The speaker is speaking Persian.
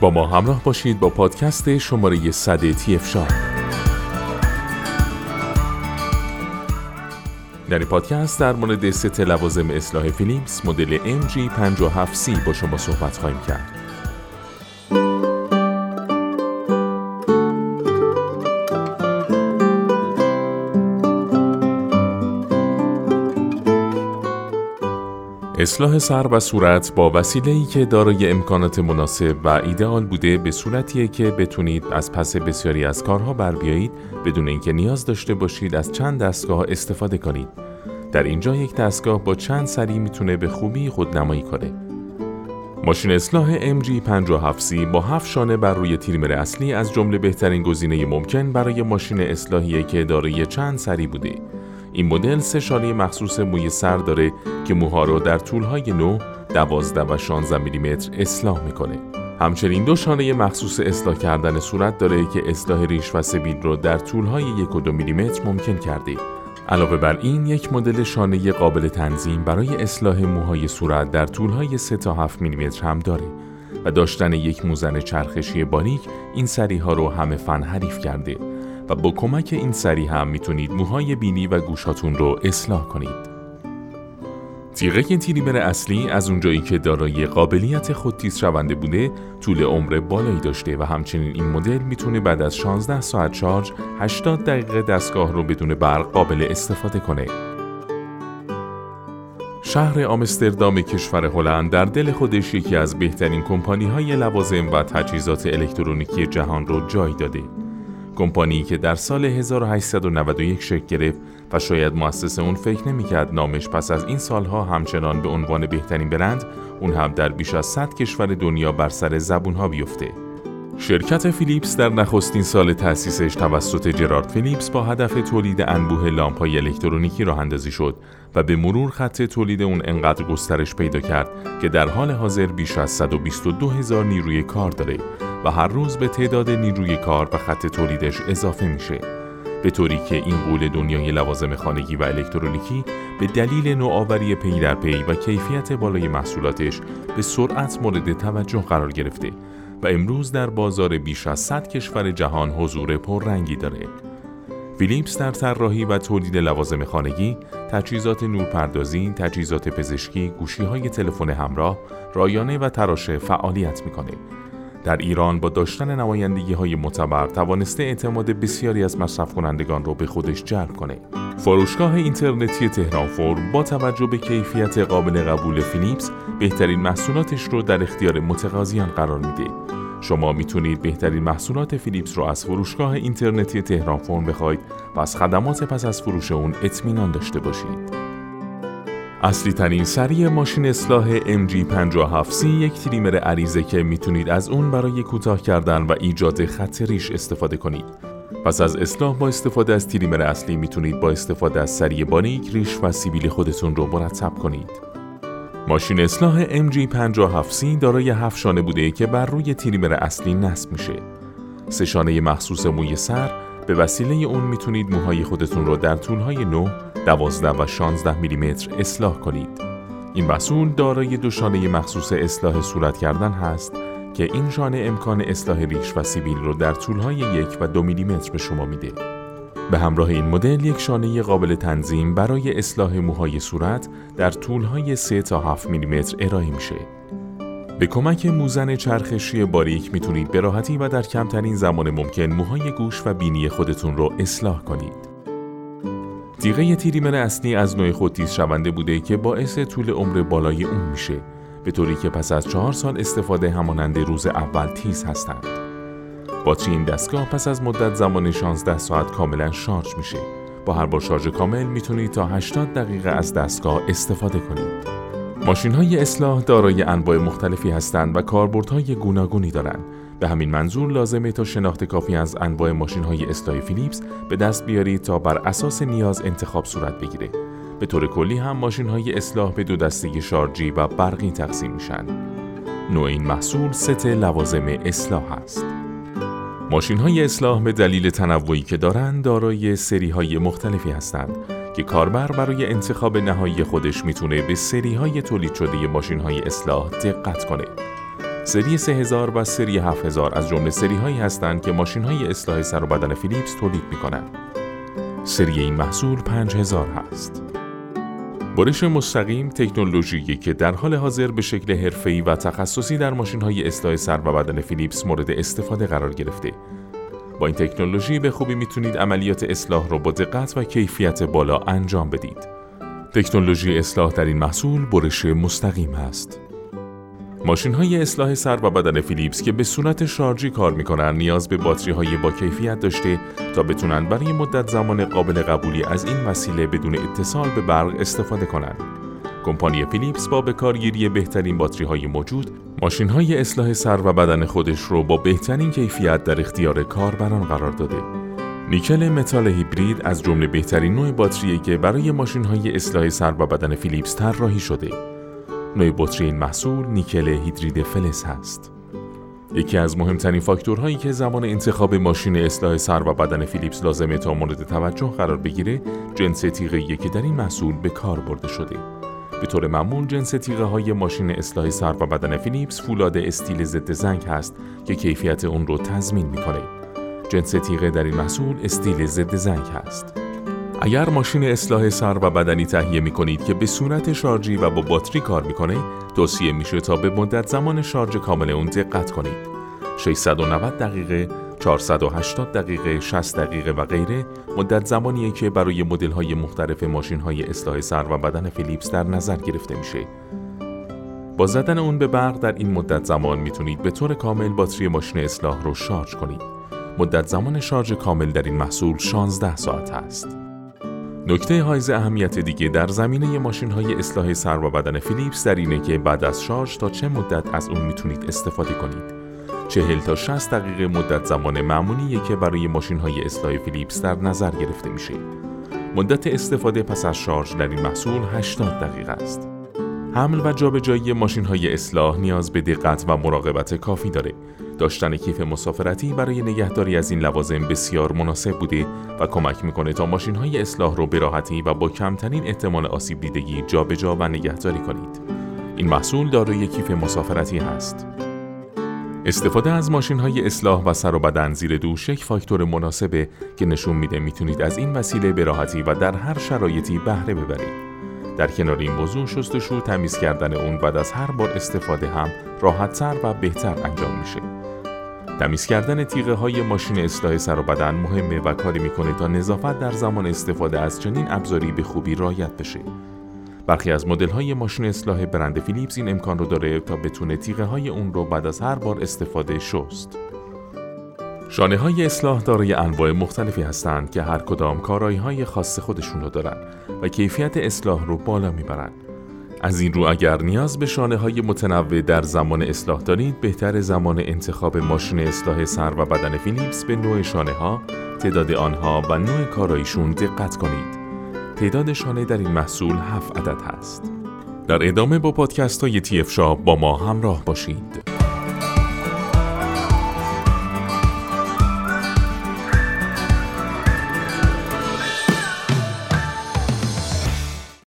با ما همراه باشید با پادکست شماره 100 تی افشار در این پادکست در مورد ست لوازم اصلاح فیلیپس مدل MG57C با شما صحبت خواهیم کرد. اصلاح سر و صورت با وسیله ای که دارای امکانات مناسب و ایدئال بوده به صورتیه که بتونید از پس بسیاری از کارها بر بیایید بدون اینکه نیاز داشته باشید از چند دستگاه استفاده کنید. در اینجا یک دستگاه با چند سری می‌تونه به خوبی خودنمایی کنه. ماشین اصلاح MG57C با هفت شانه بر روی تریمر اصلی از جمله بهترین گزینه ممکن برای ماشین اصلاحیه که دارای چند سری بوده. این مدل سه شانه مخصوص موی سر داره که موها رو در طولهای 9, 12 و 16 میلیمتر اصلاح می‌کنه. همچنین دو شانه مخصوص اصلاح کردن صورت داره که اصلاح ریش و سبیل رو در طولهای 1 و 2 میلیمتر ممکن کرده. علاوه بر این یک مدل شانه قابل تنظیم برای اصلاح موهای صورت در طولهای 3 تا 7 میلیمتر هم داره و داشتن یک موزن چرخشی باریک این سریها ها رو همه فن حریف کرده و با کمک این سری هم می‌تونید موهای بینی و گوشاتون رو اصلاح کنید. تیغه تریمر اصلی از اونجایی که دارای قابلیت خودتیز شونده بوده طول عمر بالایی داشته و همچنین این مدل می‌تونه بعد از 16 ساعت شارژ 80 دقیقه دستگاه رو بدون برق قابل استفاده کنه. شهر آمستردام کشور هلند در دل خودش یکی از بهترین کمپانی های لوازم و تجهیزات الکترونیکی جهان رو جای داده. کمپانی که در سال 1891 شکل گرفت و شاید مؤسس اون فکر نمی‌کرد نامش پس از این سالها همچنان به عنوان بهترین برند اون هم در بیش از 100 کشور دنیا بر سر زبونها بیفته. شرکت فیلیپس در نخستین سال تأسیسش توسط جرارد فیلیپس با هدف تولید انبوه لامپای الکترونیکی راه اندازی شد و به مرور خط تولید اون انقدر گسترش پیدا کرد که در حال حاضر بیش از 122 هزار نیروی کار داره و هر روز به تعداد نیروی کار و خط تولیدش اضافه میشه به طوری که این قول دنیای لوازم خانگی و الکترونیکی به دلیل نوآوری پی در پی و کیفیت بالای محصولاتش به سرعت مورد توجه قرار گرفته و امروز در بازار بیش از 100 کشور جهان حضور پررنگی داره. فیلیپس در طراحی و تولید لوازم خانگی، تجهیزات نورپردازی، تجهیزات پزشکی، گوشی‌های تلفن همراه، رایانه و تراشه فعالیت می‌کنه در ایران با داشتن نمایندگی های معتبر توانسته اعتماد بسیاری از مصرف کنندگان را به خودش جلب کنه. فروشگاه اینترنتی تهران فور با توجه به کیفیت قابل قبول فیلیپس بهترین محصولاتش رو در اختیار متقاضیان قرار میده. شما می‌تونید بهترین محصولات فیلیپس رو از فروشگاه اینترنتی تهران فور بخواید و از خدمات پس از فروش اون اطمینان داشته باشید. اصلی ترین سری ماشین اصلاح MG57C یک تریمر عریضه که می‌تونید از اون برای کوتاه کردن و ایجاد خط ریش استفاده کنید. پس از اصلاح با استفاده از تریمر اصلی می‌تونید با استفاده از سری بانیک ریش و سیبیل خودتون رو مرتب کنید. ماشین اصلاح MG57C دارای هفت شانه بوده که بر روی تریمر اصلی نصب میشه. سه شانه مخصوص موی سر به وسیله اون می‌تونید موهای خودتون رو در طولهای 9 12 و 16 میلیمتر اصلاح کنید. این مسئول دارای دو شانه مخصوص اصلاح صورت کردن هست که این شانه امکان اصلاح ریش و سیبیل رو در طولهای یک و دو میلیمتر به شما میده. به همراه این مدل یک شانه قابل تنظیم برای اصلاح موهای صورت در طولهای 3 تا 7 میلیمتر ارائه میشه. به کمک موزن چرخشی باریک می‌تونید به راحتی و در کمترین زمان ممکن موهای گوش و بینی خودتون رو اصلاح کنید. تیغه تریمر اصلی از نوع خود تیز شونده بوده که باعث طول عمر بالای اون میشه به طوری که پس از چهار سال استفاده همانند روز اول تیز هستند. باتری این دستگاه پس از مدت زمان 16 ساعت کاملا شارژ میشه. با هر بار شارژ کامل می‌تونید تا 80 دقیقه از دستگاه استفاده کنید. ماشین های اصلاح دارای انواع مختلفی هستند و کاربردهای گوناگونی دارند به همین منظور لازمه تا شناخت کافی از انواع ماشین های اصلاح فیلیپس به دست بیارید تا بر اساس نیاز انتخاب صورت بگیره. به طور کلی هم ماشین های اصلاح به دو دسته شارژی و برقی تقسیم میشن. نوع این محصول ست لوازم اصلاح است. ماشین های اصلاح به دلیل تنوعی که دارند دارای سری های مختلفی هستند که کاربر برای انتخاب نهایی خودش می‌تونه به سری های تولید شده ماشین های اصلاح دقت کنه. سری 3000 و سری 7000 از جمله سری هایی هستند که ماشین های اصلاح سر و بدن فیلیپس تولید می کنند. سری این محصول 5000 هست. برش مستقیم تکنولوژی که در حال حاضر به شکل حرفه‌ای و تخصصی در ماشین های اصلاح سر و بدن فیلیپس مورد استفاده قرار گرفته. با این تکنولوژی به خوبی می‌تونید عملیات اصلاح را با دقت و کیفیت بالا انجام بدید. تکنولوژی اصلاح در این محصول برش مستقیم است. ماشین های اصلاح سر و بدن فیلیپس که به صورت شارژی کار می‌کنن نیاز به باتری های با کیفیت داشته تا بتونن برای مدت زمان قابل قبولی از این وسیله بدون اتصال به برق استفاده کنند. کمپانی فیلیپس با بکارگیری بهترین باتری های موجود ماشین های اصلاح سر و بدن خودش رو با بهترین کیفیت در اختیار کاربران قرار داده. Nickel Metal Hydride از جمله بهترین نوع باتری که برای ماشین های اصلاح سر و بدن فیلیپس طراحی شده. نوع باتری این محصول نیکل هیدرید فلز هست. یکی از مهمترین فاکتورهایی که زمان انتخاب ماشین اصلاح سر و بدن فیلیپس لازمه تا مورد توجه قرار بگیره جنس تیغه که در این محصول به کار برده شده. به طور معمول جنس تیغه های ماشین اصلاح سر و بدن فیلیپس فولاد استیل ضد زنگ هست که کیفیت اون رو تضمین می‌کنه. جنس تیغه در این محصول استیل ضد زنگ هست. اگر ماشین اصلاح سر و بدنی تهیه می کنید که به صورت شارژی و با باتری کار می‌کنه توصیه میشه تا به مدت زمان شارژ کامل اون دقت کنید. 690 دقیقه 480 دقیقه 60 دقیقه و غیره مدت زمانیه که برای مدل های مختلف ماشین های اصلاح سر و بدن فیلیپس در نظر گرفته میشه. با زدن اون به برق در این مدت زمان می‌تونید به طور کامل باتری ماشین اصلاح رو شارژ کنید. مدت زمان شارژ کامل در این محصول 16 ساعت است. نکته حائز اهمیت دیگه در زمینه ماشین های اصلاح سر و بدن فیلیپس در اینه که بعد از شارژ تا چه مدت از اون می‌تونید استفاده کنید. 40 تا 60 دقیقه مدت زمان معمولیه که برای ماشین های اصلاح فیلیپس در نظر گرفته میشه. مدت استفاده پس از شارژ در این محصول 80 دقیقه است. حمل و جابجایی ماشین های اصلاح نیاز به دقت و مراقبت کافی داره. داشتن کیف مسافرتی برای نگهداری از این لوازم بسیار مناسب بوده و کمک می‌کنه تا ماشین های اصلاح رو به راحتی و با کمترین احتمال آسیب دیدگی جابجا و نگهداری کنید. این محصول دارای کیف مسافرتی هست. استفاده از ماشین های اصلاح و سر و بدن زیر دوش یک فاکتور مناسبه که نشون میده می‌تونید از این وسیله به راحتی و در هر شرایطی بهره ببرید. در کنار این موضوع شستشو تمیز کردن اون بعد از هر بار استفاده هم راحتتر و بهتر انجام میشه. تمیز کردن تیغه های ماشین اصلاح سر و بدن مهمه و کاری می‌کنه تا نظافت در زمان استفاده از چنین ابزاری به خوبی رعایت بشه. برخی از مدل های ماشین اصلاح برند فیلیپس این امکان رو داره تا بتونه تیغه های اون رو بعد از هر بار استفاده شست. شانه های اصلاح دارای انواع مختلفی هستند که هر کدام کارایی های خاص خودشون رو دارن و کیفیت اصلاح رو بالا می‌برند. از این رو اگر نیاز به شانه های متنوع در زمان اصلاح دارید بهتر زمان انتخاب ماشین اصلاح سر و بدن فیلیپس به نوع شانه ها، تعداد آنها و نوع کارایشون دقت کنید. تعداد شانه در این محصول 7 عدد هست. در ادامه با پادکست های تی با ما همراه باشید.